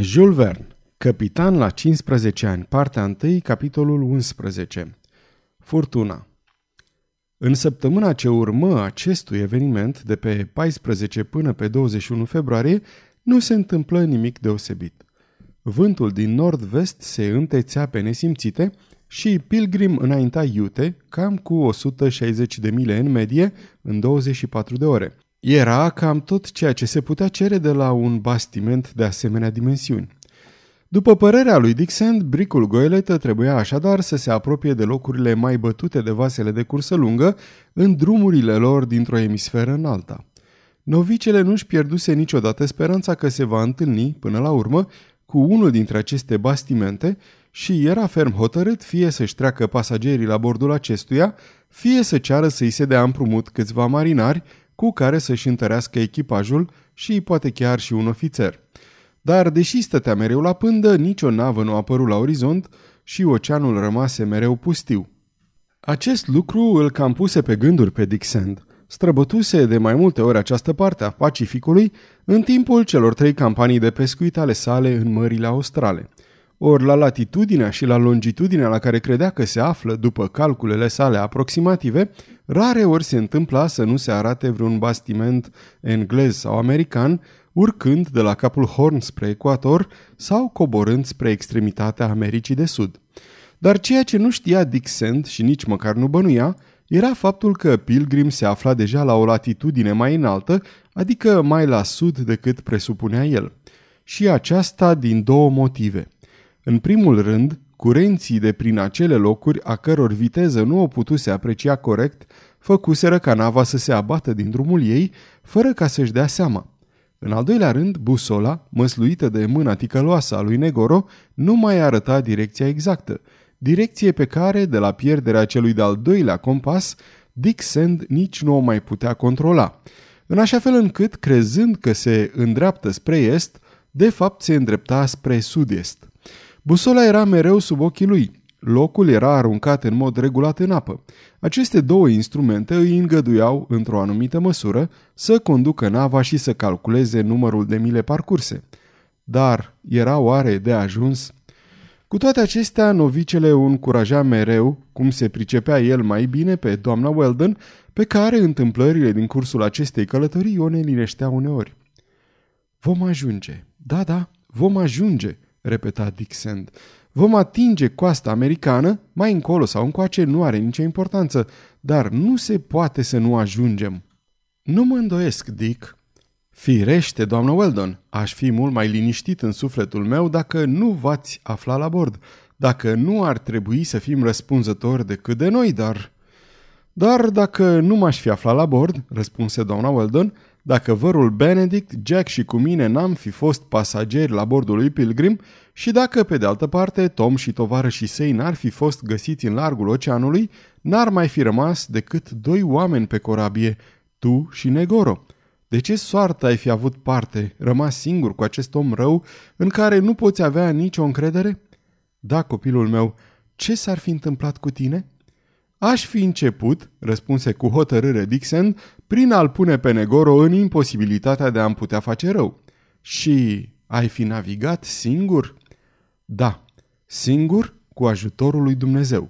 Jules Verne, capitan la 15 ani, partea 1, capitolul 11. Furtuna În săptămâna ce urmă acestui eveniment, de pe 14 până pe 21 februarie, nu se întâmplă nimic deosebit. Vântul din nord-vest se întețea pe nesimțite și Pilgrim înainta iute, cam cu 160 de mile în medie, în 24 de ore – era cam tot ceea ce se putea cere de la un bastiment de asemenea dimensiuni. După părerea lui Dixon, bricul goeletă trebuia așadar să se apropie de locurile mai bătute de vasele de cursă lungă în drumurile lor dintr-o emisferă în alta. Novicele nu-și pierduse niciodată speranța că se va întâlni, până la urmă, cu unul dintre aceste bastimente și era ferm hotărât fie să-și treacă pasagerii la bordul acestuia, fie să ceară să-i se dea împrumut câțiva marinari cu care să-și întărească echipajul și poate chiar și un ofițer. Dar deși stătea mereu la pândă, nicio navă nu a apărut la orizont și oceanul rămase mereu pustiu. Acest lucru îl cam puse pe gânduri pe Dick Sand. Străbătuse de mai multe ori această parte a Pacificului în timpul celor trei campanii de pescuit ale sale în mările australe – ori la latitudinea și la longitudinea la care credea că se află după calculele sale aproximative, rare ori se întâmpla să nu se arate vreun bastiment englez sau american, urcând de la capul Horn spre ecuator sau coborând spre extremitatea Americii de Sud. Dar ceea ce nu știa Dick Sand și nici măcar nu bănuia, era faptul că Pilgrim se afla deja la o latitudine mai înaltă, adică mai la sud decât presupunea el. Și aceasta din două motive – în primul rând, curenții de prin acele locuri, a căror viteză nu o putuse aprecia corect, făcuseră ca nava să se abată din drumul ei, fără ca să-și dea seama. În al doilea rând, busola, măsluită de mâna ticăloasă a lui Negoro, nu mai arăta direcția exactă, direcție pe care, de la pierderea celui de-al doilea compas, Dick Sand nici nu o mai putea controla. În așa fel încât, crezând că se îndreaptă spre est, de fapt se îndrepta spre sud-est. Busola era mereu sub ochii lui. Locul era aruncat în mod regulat în apă. Aceste două instrumente îi îngăduiau, într-o anumită măsură, să conducă nava și să calculeze numărul de mile parcurse. Dar era oare de ajuns? Cu toate acestea, novicele o încuraja mereu, cum se pricepea el mai bine pe doamna Weldon, pe care întâmplările din cursul acestei călătorii o nelinișteau uneori. Vom ajunge. Da, da, vom ajunge, repeta Dick Sand. Vom atinge coasta americană, mai încolo sau încoace nu are nicio importanță, dar nu se poate să nu ajungem. Nu mă îndoiesc, Dick. Firește, doamnă Weldon, aș fi mult mai liniștit în sufletul meu dacă nu v-ați afla la bord, dacă nu ar trebui să fim răspunzători decât de noi, dar... Dar dacă nu m-aș fi aflat la bord, răspunse doamna Weldon, dacă vărul Benedict, Jack și cu mine n-am fi fost pasageri la bordul lui Pilgrim și dacă, pe de altă parte, Tom și tovarășii săi n-ar fi fost găsiți în largul oceanului, n-ar mai fi rămas decât doi oameni pe corabie, tu și Negoro. De ce soartă ai fi avut parte, rămas singur cu acest om rău în care nu poți avea nicio încredere? Da, copilul meu, ce s-ar fi întâmplat cu tine?" Aș fi început, răspunse cu hotărâre Dixon, prin a-l pune pe Negoro în imposibilitatea de a-mi putea face rău. Și ai fi navigat singur? Da, singur cu ajutorul lui Dumnezeu.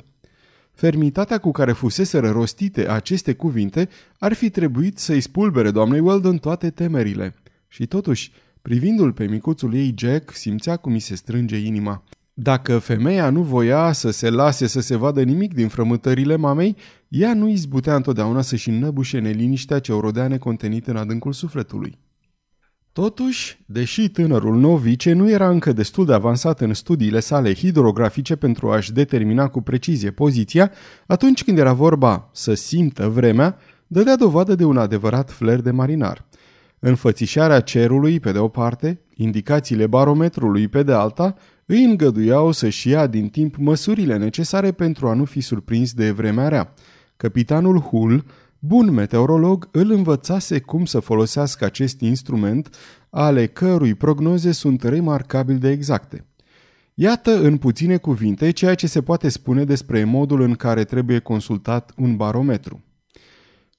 Fermitatea cu care fuseseră rostite aceste cuvinte ar fi trebuit să-i spulbere doamnei Weldon toate temerile. Și totuși, privindu-l pe micuțul ei Jack, simțea cum mi se strânge inima. Dacă femeia nu voia să se lase să se vadă nimic din frământările mamei, ea nu izbutea întotdeauna să-și înnăbușe neliniștea ce o rodea necontenit în adâncul sufletului. Totuși, deși tânărul novice nu era încă destul de avansat în studiile sale hidrografice pentru a-și determina cu precizie poziția, atunci când era vorba să simtă vremea, dădea dovadă de un adevărat flair de marinar. Înfățișarea cerului, pe de o parte, indicațiile barometrului, pe de alta, îi îngăduiau să-și ia din timp măsurile necesare pentru a nu fi surprins de vremea rea. Capitanul Hull, bun meteorolog, îl învățase cum să folosească acest instrument, ale cărui prognoze sunt remarcabil de exacte. Iată în puține cuvinte ceea ce se poate spune despre modul în care trebuie consultat un barometru.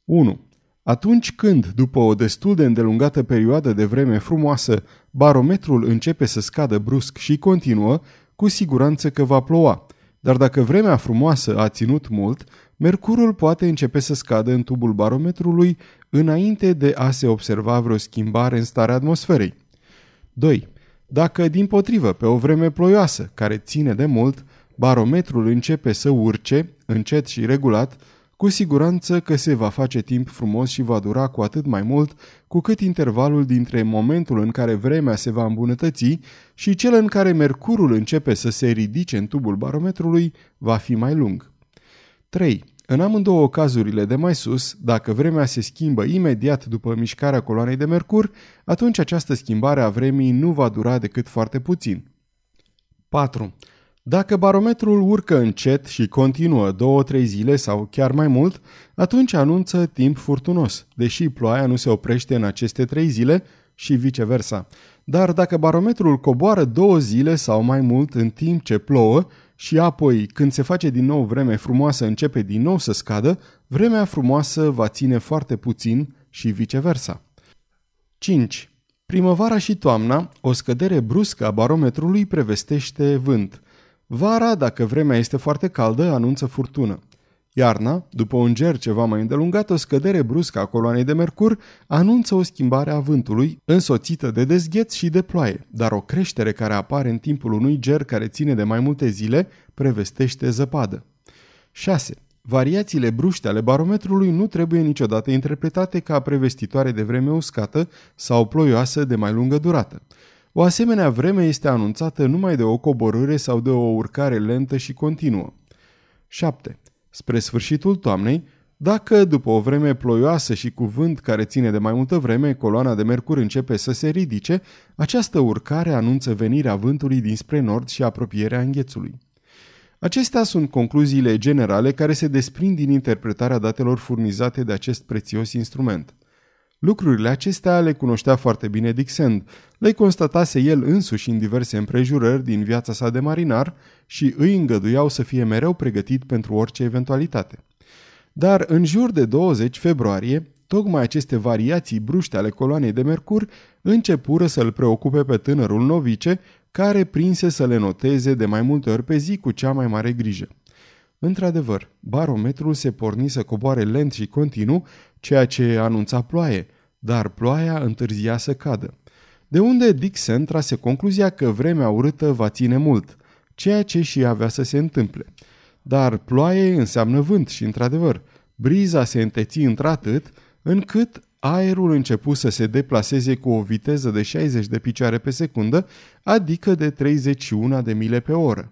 1. Atunci când, după o destul de îndelungată perioadă de vreme frumoasă, barometrul începe să scadă brusc și continuă, cu siguranță că va ploua. Dar dacă vremea frumoasă a ținut mult, mercurul poate începe să scadă în tubul barometrului înainte de a se observa vreo schimbare în starea atmosferei. 2. Dacă, din potrivă, pe o vreme ploioasă, care ține de mult, barometrul începe să urce, încet și regulat, cu siguranță că se va face timp frumos și va dura cu atât mai mult cu cât intervalul dintre momentul în care vremea se va îmbunătăți și cel în care mercurul începe să se ridice în tubul barometrului va fi mai lung. 3. În amândouă cazurile de mai sus, dacă vremea se schimbă imediat după mișcarea coloanei de mercur, atunci această schimbare a vremii nu va dura decât foarte puțin. 4. Dacă barometrul urcă încet și continuă două-trei zile sau chiar mai mult, atunci anunță timp furtunos, deși ploaia nu se oprește în aceste trei zile și viceversa. Dar dacă barometrul coboară două zile sau mai mult în timp ce plouă și apoi, când se face din nou vreme frumoasă, începe din nou să scadă, vremea frumoasă va ține foarte puțin și viceversa. 5. Primăvara și toamna, o scădere bruscă a barometrului prevestește vânt – Vara, dacă vremea este foarte caldă, anunță furtună. Iarna, după un ger ceva mai îndelungat, o scădere bruscă a coloanei de mercur anunță o schimbare a vântului, însoțită de dezgheț și de ploaie, dar o creștere care apare în timpul unui ger care ține de mai multe zile prevestește zăpadă. 6. Variațiile bruște ale barometrului nu trebuie niciodată interpretate ca prevestitoare de vreme uscată sau ploioasă de mai lungă durată. O asemenea vreme este anunțată numai de o coborâre sau de o urcare lentă și continuă. 7. Spre sfârșitul toamnei, dacă, după o vreme ploioasă și cu vânt care ține de mai multă vreme, coloana de mercur începe să se ridice, această urcare anunță venirea vântului dinspre nord și apropierea înghețului. Acestea sunt concluziile generale care se desprind din interpretarea datelor furnizate de acest prețios instrument. Lucrurile acestea le cunoștea foarte bine Dixend, le constatase el însuși în diverse împrejurări din viața sa de marinar și îi îngăduiau să fie mereu pregătit pentru orice eventualitate. Dar în jur de 20 februarie, tocmai aceste variații bruște ale coloanei de mercur începură să-l preocupe pe tânărul novice, care prinse să le noteze de mai multe ori pe zi cu cea mai mare grijă. Într-adevăr, barometrul se porni să coboare lent și continuu, ceea ce anunța ploaie, dar ploaia întârzia să cadă. De unde Dixon trase concluzia că vremea urâtă va ține mult, ceea ce și avea să se întâmple. Dar ploaie înseamnă vânt și, într-adevăr, briza se înteți într-atât încât aerul începu să se deplaseze cu o viteză de 60 de picioare pe secundă, adică de 31 de mile pe oră.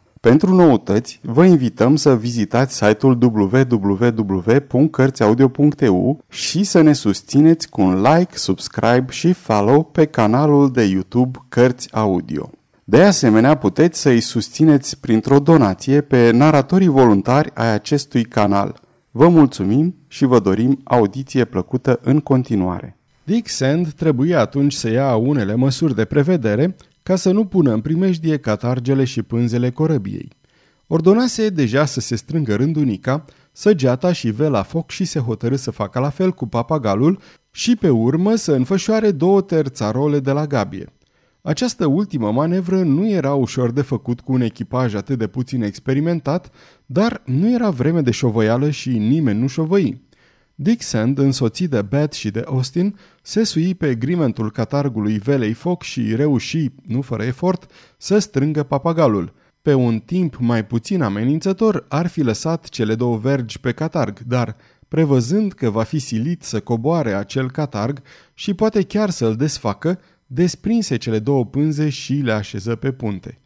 Pentru noutăți, vă invităm să vizitați site-ul www.cărțiaudio.eu și să ne susțineți cu un like, subscribe și follow pe canalul de YouTube Cărți Audio. De asemenea, puteți să-i susțineți printr-o donație pe naratorii voluntari ai acestui canal. Vă mulțumim și vă dorim audiție plăcută în continuare. Dick Sand trebuie atunci să ia unele măsuri de prevedere ca să nu pună în primejdie catargele și pânzele corăbiei. Ordonase deja să se strângă rândunica, săgeata și vela foc și se hotărâ să facă la fel cu papagalul și pe urmă să înfășoare două terțarole de la gabie. Această ultimă manevră nu era ușor de făcut cu un echipaj atât de puțin experimentat, dar nu era vreme de șovăială și nimeni nu șovăi. Dick Sand, însoțit de Beth și de Austin, se sui pe grimentul catargului velei foc și reuși, nu fără efort, să strângă papagalul. Pe un timp mai puțin amenințător, ar fi lăsat cele două vergi pe catarg, dar, prevăzând că va fi silit să coboare acel catarg și poate chiar să-l desfacă, desprinse cele două pânze și le așeză pe punte.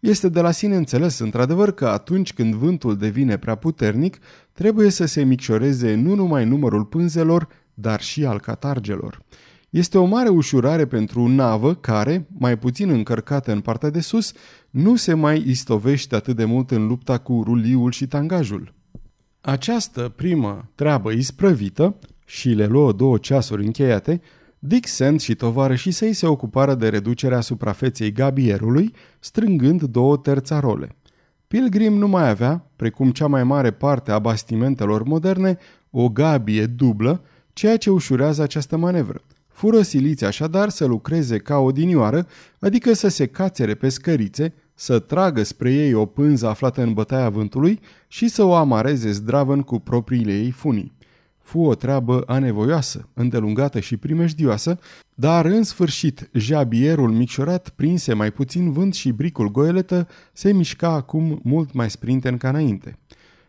Este de la sine înțeles, într-adevăr, că atunci când vântul devine prea puternic, trebuie să se micșoreze nu numai numărul pânzelor, dar și al catargelor. este o mare ușurare pentru o navă care, mai puțin încărcată în partea de sus, nu se mai istovește atât de mult în lupta cu ruliul și tangajul. Această primă treabă isprăvită, și le luă două ceasuri încheiate, Dick Sand și tovarășii săi se ocupară de reducerea suprafeței gabierului, strângând două terțarole. Pilgrim nu mai avea, precum cea mai mare parte a bastimentelor moderne, o gabie dublă, ceea ce ușurează această manevră. Fură siliți așadar să lucreze ca o dinioară, adică să se cațere pe scărițe, să tragă spre ei o pânză aflată în bătaia vântului și să o amareze zdravăn cu propriile ei funii. Fu o treabă anevoioasă, îndelungată și primejdioasă, dar în sfârșit jabierul micșorat prinse mai puțin vânt și bricul goeletă se mișca acum mult mai sprinten ca înainte.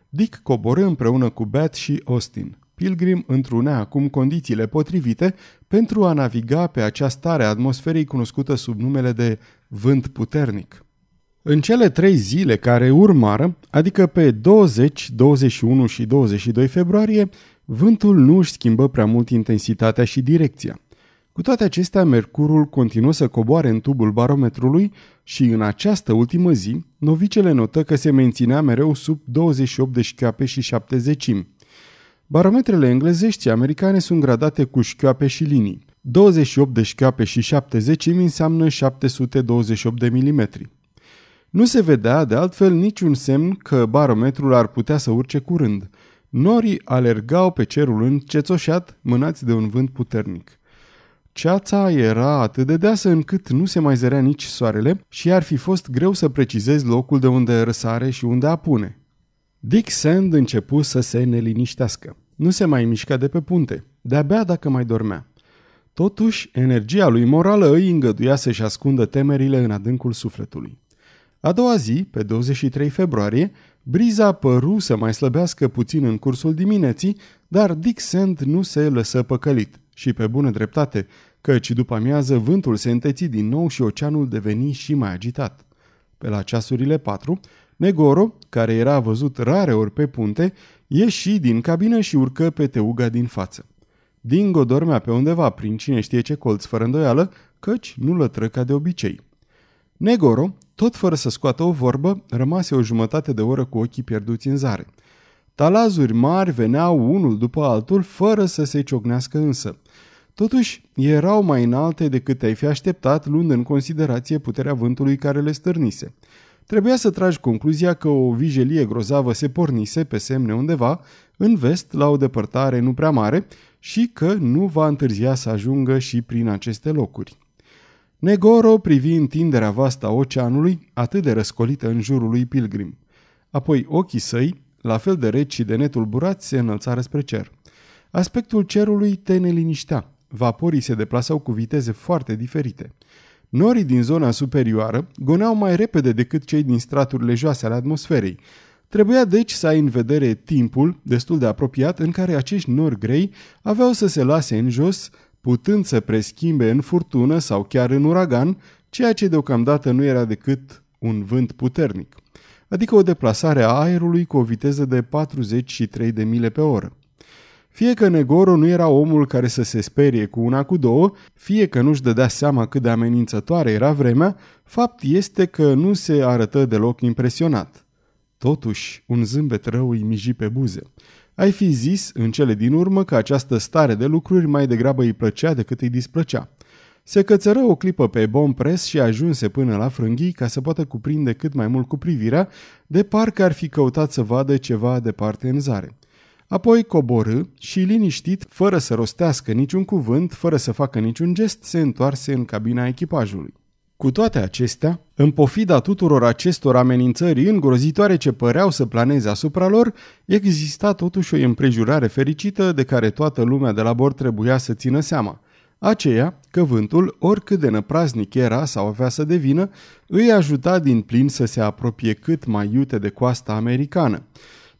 Dick coborâ împreună cu Bat și Austin. Pilgrim întrunea acum condițiile potrivite pentru a naviga pe această stare atmosferei cunoscută sub numele de vânt puternic. În cele trei zile care urmară, adică pe 20, 21 și 22 februarie, vântul nu își schimbă prea mult intensitatea și direcția. Cu toate acestea, mercurul continuă să coboare în tubul barometrului și în această ultimă zi, novicele notă că se menținea mereu sub 28 de șchioape și 70 Barometrele englezești și americane sunt gradate cu șchioape și linii. 28 de șchioape și 70 înseamnă 728 de milimetri. Nu se vedea, de altfel, niciun semn că barometrul ar putea să urce curând. Norii alergau pe cerul încețoșat, mânați de un vânt puternic. Ceața era atât de deasă încât nu se mai zărea nici soarele și ar fi fost greu să precizezi locul de unde răsare și unde apune. Dick Sand începu să se neliniștească. Nu se mai mișca de pe punte, de-abia dacă mai dormea. Totuși, energia lui morală îi îngăduia să-și ascundă temerile în adâncul sufletului. A doua zi, pe 23 februarie, briza păru să mai slăbească puțin în cursul dimineții, dar Dick Sand nu se lăsă păcălit și pe bună dreptate, căci după amiază vântul se înteți din nou și oceanul deveni și mai agitat. Pe la ceasurile patru, Negoro, care era văzut rare ori pe punte, ieși din cabină și urcă pe teuga din față. Dingo dormea pe undeva prin cine știe ce colț fără îndoială, căci nu lătră ca de obicei. Negoro, tot fără să scoată o vorbă, rămase o jumătate de oră cu ochii pierduți în zare. Talazuri mari veneau unul după altul, fără să se ciocnească însă. Totuși, erau mai înalte decât ai fi așteptat, luând în considerație puterea vântului care le stârnise. Trebuia să tragi concluzia că o vijelie grozavă se pornise pe semne undeva, în vest, la o depărtare nu prea mare, și că nu va întârzia să ajungă și prin aceste locuri. Negoro privi întinderea vastă a oceanului, atât de răscolită în jurul lui Pilgrim. Apoi ochii săi, la fel de reci și de netulburați, se înălțară spre cer. Aspectul cerului te neliniștea. Vaporii se deplasau cu viteze foarte diferite. Norii din zona superioară goneau mai repede decât cei din straturile joase ale atmosferei. Trebuia deci să ai în vedere timpul destul de apropiat în care acești nori grei aveau să se lase în jos, putând să preschimbe în furtună sau chiar în uragan, ceea ce deocamdată nu era decât un vânt puternic, adică o deplasare a aerului cu o viteză de 43 de mile pe oră. Fie că Negoro nu era omul care să se sperie cu una cu două, fie că nu-și dădea seama cât de amenințătoare era vremea, fapt este că nu se arătă deloc impresionat. Totuși, un zâmbet rău îi miji pe buze. Ai fi zis, în cele din urmă, că această stare de lucruri mai degrabă îi plăcea decât îi displăcea. Se cățără o clipă pe bom pres și ajunse până la frânghii ca să poată cuprinde cât mai mult cu privirea, de parcă ar fi căutat să vadă ceva departe în zare. Apoi coborâ și liniștit, fără să rostească niciun cuvânt, fără să facă niciun gest, se întoarse în cabina echipajului. Cu toate acestea, în pofida tuturor acestor amenințări îngrozitoare ce păreau să planeze asupra lor, exista totuși o împrejurare fericită de care toată lumea de la bord trebuia să țină seama. Aceea că vântul, oricât de năpraznic era sau avea să devină, îi ajuta din plin să se apropie cât mai iute de coasta americană.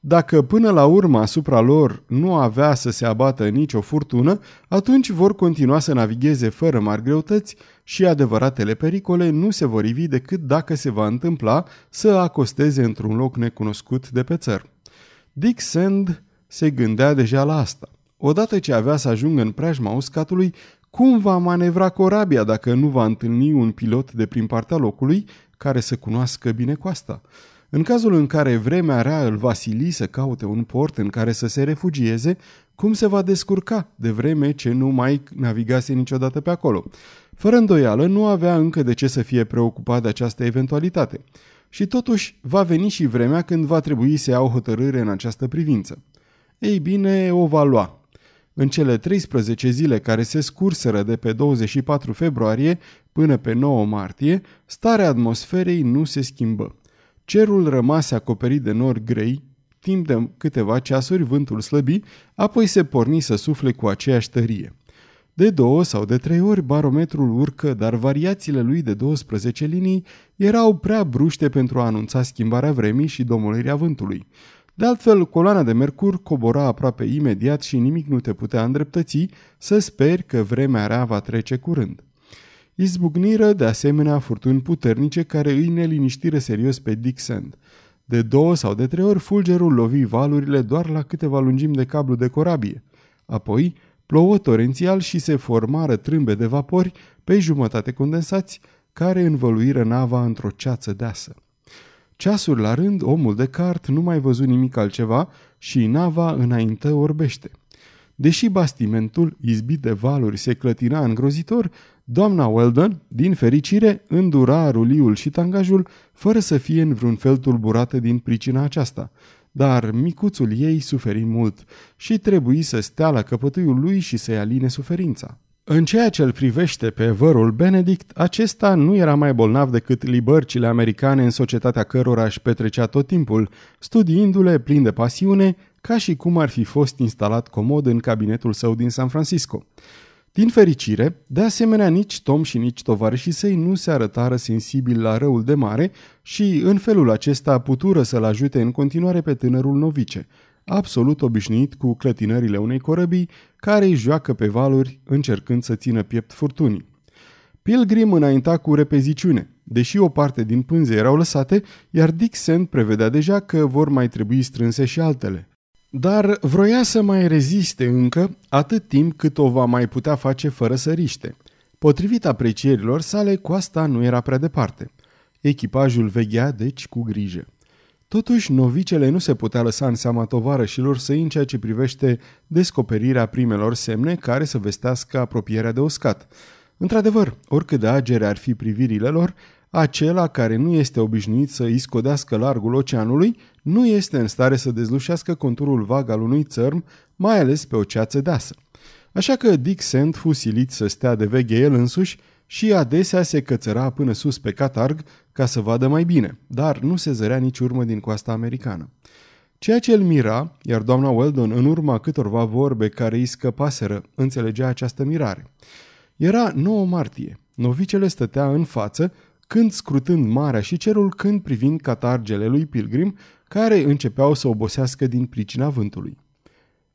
Dacă până la urmă asupra lor nu avea să se abată nicio furtună, atunci vor continua să navigheze fără mari greutăți și adevăratele pericole nu se vor ivi decât dacă se va întâmpla să acosteze într-un loc necunoscut de pe țăr. Dick Sand se gândea deja la asta. Odată ce avea să ajungă în preajma uscatului, Cum va manevra corabia dacă nu va întâlni un pilot de prin partea locului care să cunoască bine coasta? În cazul în care vremea rea îl va sili să caute un port în care să se refugieze, cum se va descurca de vreme ce nu mai navigase niciodată pe acolo? Fără îndoială, nu avea încă de ce să fie preocupat de această eventualitate. Și totuși va veni și vremea când va trebui să ia o hotărâre în această privință. Ei bine, o va lua. În cele 13 zile care se scurseră de pe 24 februarie până pe 9 martie, starea atmosferei nu se schimbă. Cerul rămase acoperit de nori grei, timp de câteva ceasuri vântul slăbi, apoi se porni să sufle cu aceeași tărie. De două sau de trei ori barometrul urcă, dar variațiile lui de 12 linii erau prea bruște pentru a anunța schimbarea vremii și domolirea vântului. De altfel, coloana de mercur cobora aproape imediat și nimic nu te putea îndreptăți să speri că vremea rea va trece curând. Izbucniră de asemenea furtuni puternice care îi neliniștiră serios pe Dick Sand. De două sau de trei ori fulgerul lovi valurile doar la câteva lungimi de cablu de corabie. Apoi plouă torențial și se formară trâmbe de vapori pe jumătate condensați care învăluiră nava într-o ceață deasă. Ceasuri la rând, omul de cart nu mai văzut nimic altceva și nava înaintă orbește. Deși bastimentul, izbit de valuri, se clătina îngrozitor, doamna Weldon, din fericire, îndura ruliul și tangajul fără să fie în vreun fel tulburată din pricina aceasta. Dar micuțul ei suferi mult și trebuie să stea la căpătâiul lui și să-i aline suferința. În ceea ce îl privește pe vărul Benedict, acesta nu era mai bolnav decât libărcile americane în societatea cărora își petrecea tot timpul, studiindu-le plin de pasiune, ca și cum ar fi fost instalat comod în cabinetul său din San Francisco. Din fericire, de asemenea nici Tom și nici tovarășii săi nu se arătară sensibili la răul de mare și în felul acesta putură să-l ajute în continuare pe tânărul novice, absolut obișnuit cu clătinările unei corăbii care îi joacă pe valuri încercând să țină piept furtunii. Pilgrim înainta cu repeziciune, deși o parte din pânze erau lăsate, iar Dixon prevedea deja că vor mai trebui strânse și altele. Dar vroia să mai reziste încă atât timp cât o va mai putea face fără să riște. Potrivit aprecierilor sale, coasta nu era prea departe. Echipajul veghea, deci, cu grijă. Totuși, novicele nu se putea lăsa în seama tovarășilor săi în ceea ce privește descoperirea primelor semne care să vestească apropierea de uscat. Într-adevăr, oricât de agere ar fi privirile lor, acela care nu este obișnuit să îi scodească largul oceanului, nu este în stare să dezlușească conturul vag al unui țărm, mai ales pe o ceață deasă. Așa că Dick Sand fu silit să stea de veghe el însuși și adesea se cățăra până sus pe catarg ca să vadă mai bine, dar nu se zărea nici urmă din coasta americană. Ceea ce îl mira, iar doamna Weldon, în urma câtorva vorbe care îi scăpaseră, înțelegea această mirare. Era 9 martie. Novicele stătea în față, când scrutând marea și cerul, când privind catargele lui Pilgrim, care începeau să obosească din pricina vântului.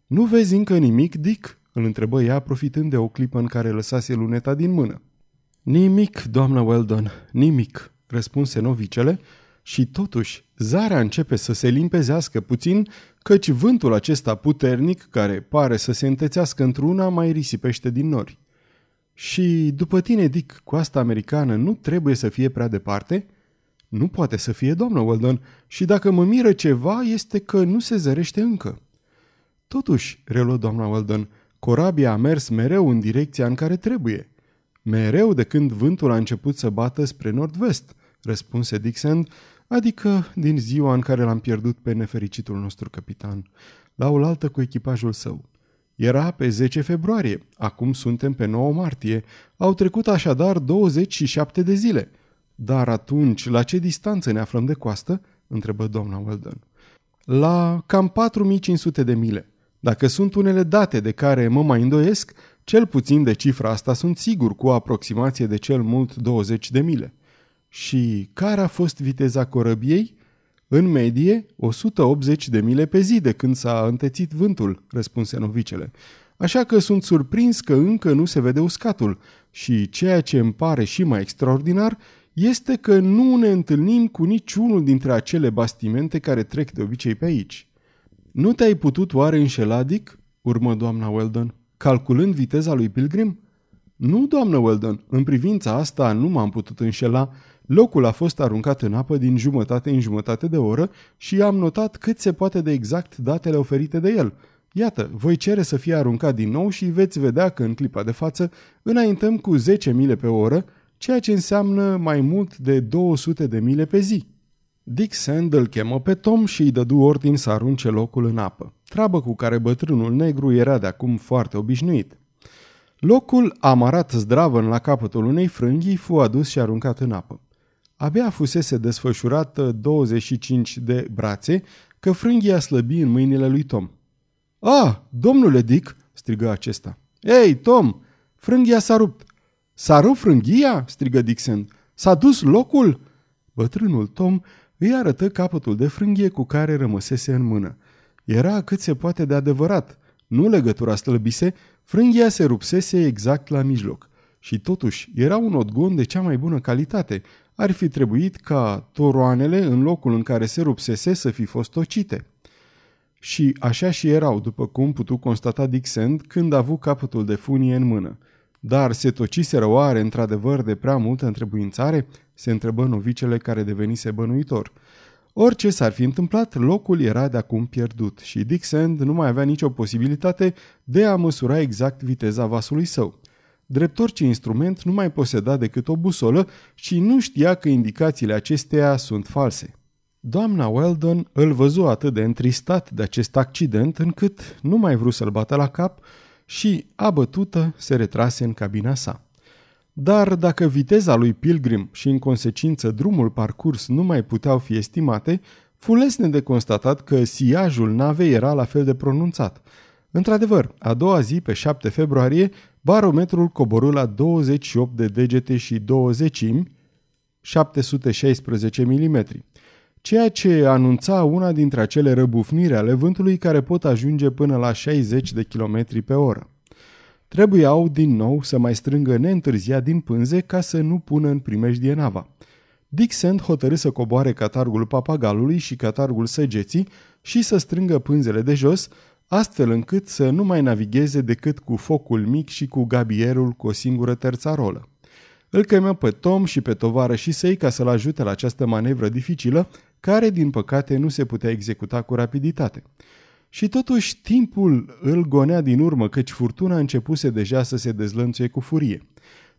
Nu vezi încă nimic, Dick?" îl întrebă ea, profitând de o clipă în care lăsase luneta din mână. Nimic, doamnă Weldon, nimic, răspunse novicele, și totuși zarea începe să se limpezească puțin, căci vântul acesta puternic, care pare să se întețească într-una, mai risipește din nori. Și după tine, Dick, coasta americană nu trebuie să fie prea departe? Nu poate să fie, doamnă Weldon, și dacă mă miră ceva, este că nu se zărește încă. Totuși, reluă doamna Weldon, corabia a mers mereu în direcția în care trebuie. Mereu de când vântul a început să bată spre nord-vest, răspunse Dixon, adică din ziua în care l-am pierdut pe nefericitul nostru capitan, la oaltă cu echipajul său. Era pe 10 februarie, acum suntem pe 9 martie, au trecut așadar 27 de zile. Dar atunci, la ce distanță ne aflăm de coastă? întrebă doamna Weldon. La cam 4500 de mile. Dacă sunt unele date de care mă mai îndoiesc, cel puțin de cifra asta sunt sigur cu o aproximație de cel mult 20 de mile. Și care a fost viteza corăbiei? În medie, 180 de mile pe zi de când s-a întețit vântul, răspunse novicele. Așa că sunt surprins că încă nu se vede uscatul și ceea ce îmi pare și mai extraordinar este că nu ne întâlnim cu niciunul dintre acele bastimente care trec de obicei pe aici. Nu te-ai putut oare înșela, Dick? urmă doamna Weldon calculând viteza lui Pilgrim? Nu, doamnă Weldon, în privința asta nu m-am putut înșela. Locul a fost aruncat în apă din jumătate în jumătate de oră și am notat cât se poate de exact datele oferite de el. Iată, voi cere să fie aruncat din nou și veți vedea că în clipa de față înaintăm cu 10 mile pe oră, ceea ce înseamnă mai mult de 200 de mile pe zi. Dick Sand îl chemă pe Tom și îi dădu ordin să arunce locul în apă, treabă cu care bătrânul negru era de acum foarte obișnuit. Locul, amarat zdravăn la capătul unei frânghii, fu adus și aruncat în apă. Abia fusese desfășurată 25 de brațe, că frânghia slăbi în mâinile lui Tom. Ah, domnule Dick!" strigă acesta. Ei, Tom, frânghia s-a rupt!" S-a rupt frânghia?" strigă Dixon. S-a dus locul?" Bătrânul Tom îi arătă capătul de frânghie cu care rămăsese în mână. Era cât se poate de adevărat. Nu legătura slăbise, frânghia se rupsese exact la mijloc. Și totuși era un odgon de cea mai bună calitate. Ar fi trebuit ca toroanele în locul în care se rupsese să fi fost tocite. Și așa și erau, după cum putu constata Dixend când a avut capătul de funie în mână. Dar se tociseră oare într-adevăr de prea multă întrebuințare? Se întrebă novicele care devenise bănuitor. Orice s-ar fi întâmplat, locul era de acum pierdut și Dixend nu mai avea nicio posibilitate de a măsura exact viteza vasului său. Drept orice instrument, nu mai poseda decât o busolă și nu știa că indicațiile acesteia sunt false. Doamna Weldon îl văzu atât de întristat de acest accident încât nu mai vrut să-l bată la cap și, abătută, se retrase în cabina sa. Dar dacă viteza lui Pilgrim și în consecință drumul parcurs nu mai puteau fi estimate, fu lesne de constatat că siajul navei era la fel de pronunțat. Într-adevăr, a doua zi, pe 7 februarie, barometrul coborâ la 28 de degete și 20 716 mm, ceea ce anunța una dintre acele răbufniri ale vântului care pot ajunge până la 60 de km pe oră. Trebuiau din nou să mai strângă neîntârziat din pânze ca să nu pună în primejdie nava. Dixon hotărâ să coboare catargul papagalului și catargul săgeții și să strângă pânzele de jos, astfel încât să nu mai navigheze decât cu focul mic și cu gabierul cu o singură terțarolă. Îl chemă pe Tom și pe tovară și săi ca să-l ajute la această manevră dificilă, care, din păcate, nu se putea executa cu rapiditate. Și totuși timpul îl gonea din urmă, căci furtuna începuse deja să se dezlănțuie cu furie.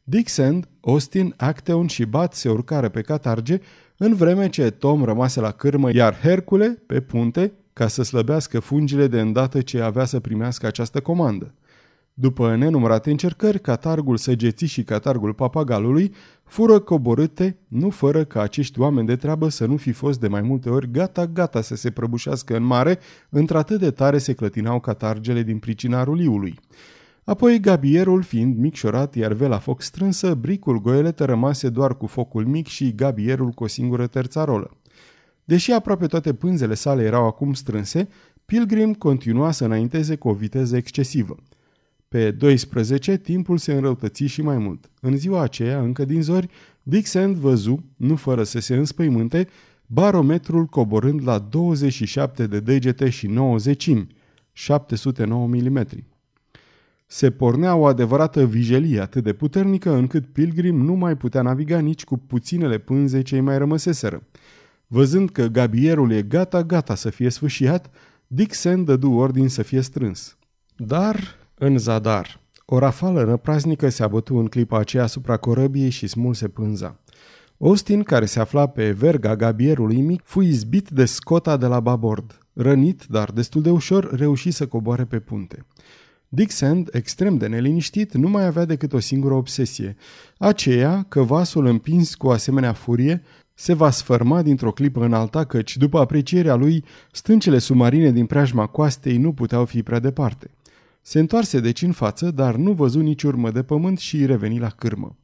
Dixon, Austin, Acteon și Bat se urcară pe catarge, în vreme ce Tom rămase la cârmă, iar Hercule, pe punte, ca să slăbească fungile de îndată ce avea să primească această comandă. După nenumărate încercări, catargul săgeții și catargul papagalului fură coborâte, nu fără ca acești oameni de treabă să nu fi fost de mai multe ori gata-gata să se prăbușească în mare, într-atât de tare se clătinau catargele din pricina ruliului. Apoi gabierul fiind micșorat, iar vela foc strânsă, bricul goeletă rămase doar cu focul mic și gabierul cu o singură terțarolă. Deși aproape toate pânzele sale erau acum strânse, Pilgrim continua să înainteze cu o viteză excesivă. Pe 12, timpul se înrăutăți și mai mult. În ziua aceea, încă din zori, Dixon văzu, nu fără să se înspăimânte, barometrul coborând la 27 de degete și 90 709 mm. Se pornea o adevărată vijelie atât de puternică încât Pilgrim nu mai putea naviga nici cu puținele pânze ce mai rămăseseră. Văzând că gabierul e gata-gata să fie sfâșiat, Dixon dădu ordin să fie strâns. Dar în zadar. O rafală năpraznică se abătu în clipa aceea asupra corăbiei și smulse pânza. Austin, care se afla pe verga gabierului mic, fu izbit de scota de la babord. Rănit, dar destul de ușor, reuși să coboare pe punte. Dick Sand, extrem de neliniștit, nu mai avea decât o singură obsesie, aceea că vasul împins cu asemenea furie se va sfărma dintr-o clipă în alta, căci, după aprecierea lui, stâncele submarine din preajma coastei nu puteau fi prea departe. Se întoarse deci în față, dar nu văzu nici urmă de pământ și reveni la cârmă.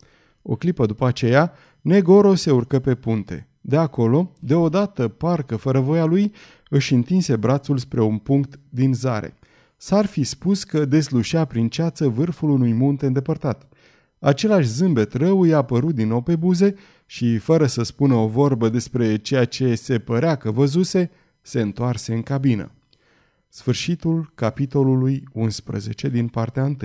O clipă după aceea, Negoro se urcă pe punte. De acolo, deodată, parcă fără voia lui, își întinse brațul spre un punct din zare. S-ar fi spus că deslușea prin ceață vârful unui munte îndepărtat. Același zâmbet rău i-a apărut din nou pe buze și, fără să spună o vorbă despre ceea ce se părea că văzuse, se întoarse în cabină. Sfârșitul capitolului 11 din partea 1.